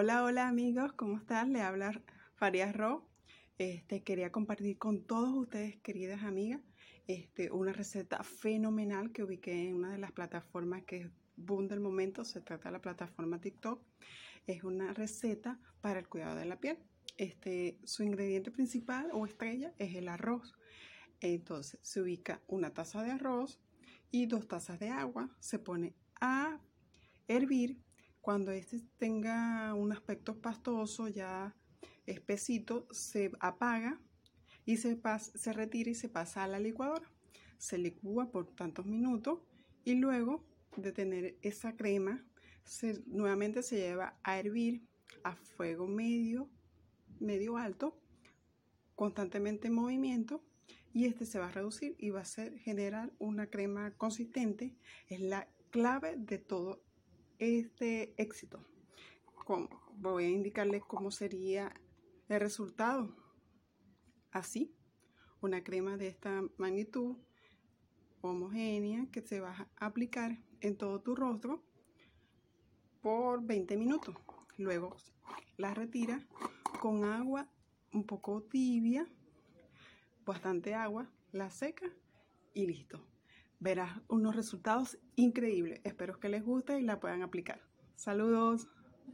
Hola, hola amigos, ¿cómo están? Le habla Farias Ro. Este, quería compartir con todos ustedes, queridas amigas, este, una receta fenomenal que ubiqué en una de las plataformas que es boom del momento. Se trata de la plataforma TikTok. Es una receta para el cuidado de la piel. Este, su ingrediente principal o estrella es el arroz. Entonces se ubica una taza de arroz y dos tazas de agua. Se pone a hervir cuando este tenga un aspecto pastoso, ya espesito, se apaga y se, se retira y se pasa a la licuadora. Se licúa por tantos minutos y luego de tener esa crema, nuevamente se lleva a hervir a fuego medio, medio alto, constantemente en movimiento y este se va a reducir y va a ser generar una crema consistente. Es la clave de todo este éxito. voy a indicarles cómo sería el resultado. Así, una crema de esta magnitud homogénea que se va a aplicar en todo tu rostro por 20 minutos. Luego la retira con agua un poco tibia, bastante agua, la seca y listo verás unos resultados increíbles. Espero que les guste y la puedan aplicar. Saludos.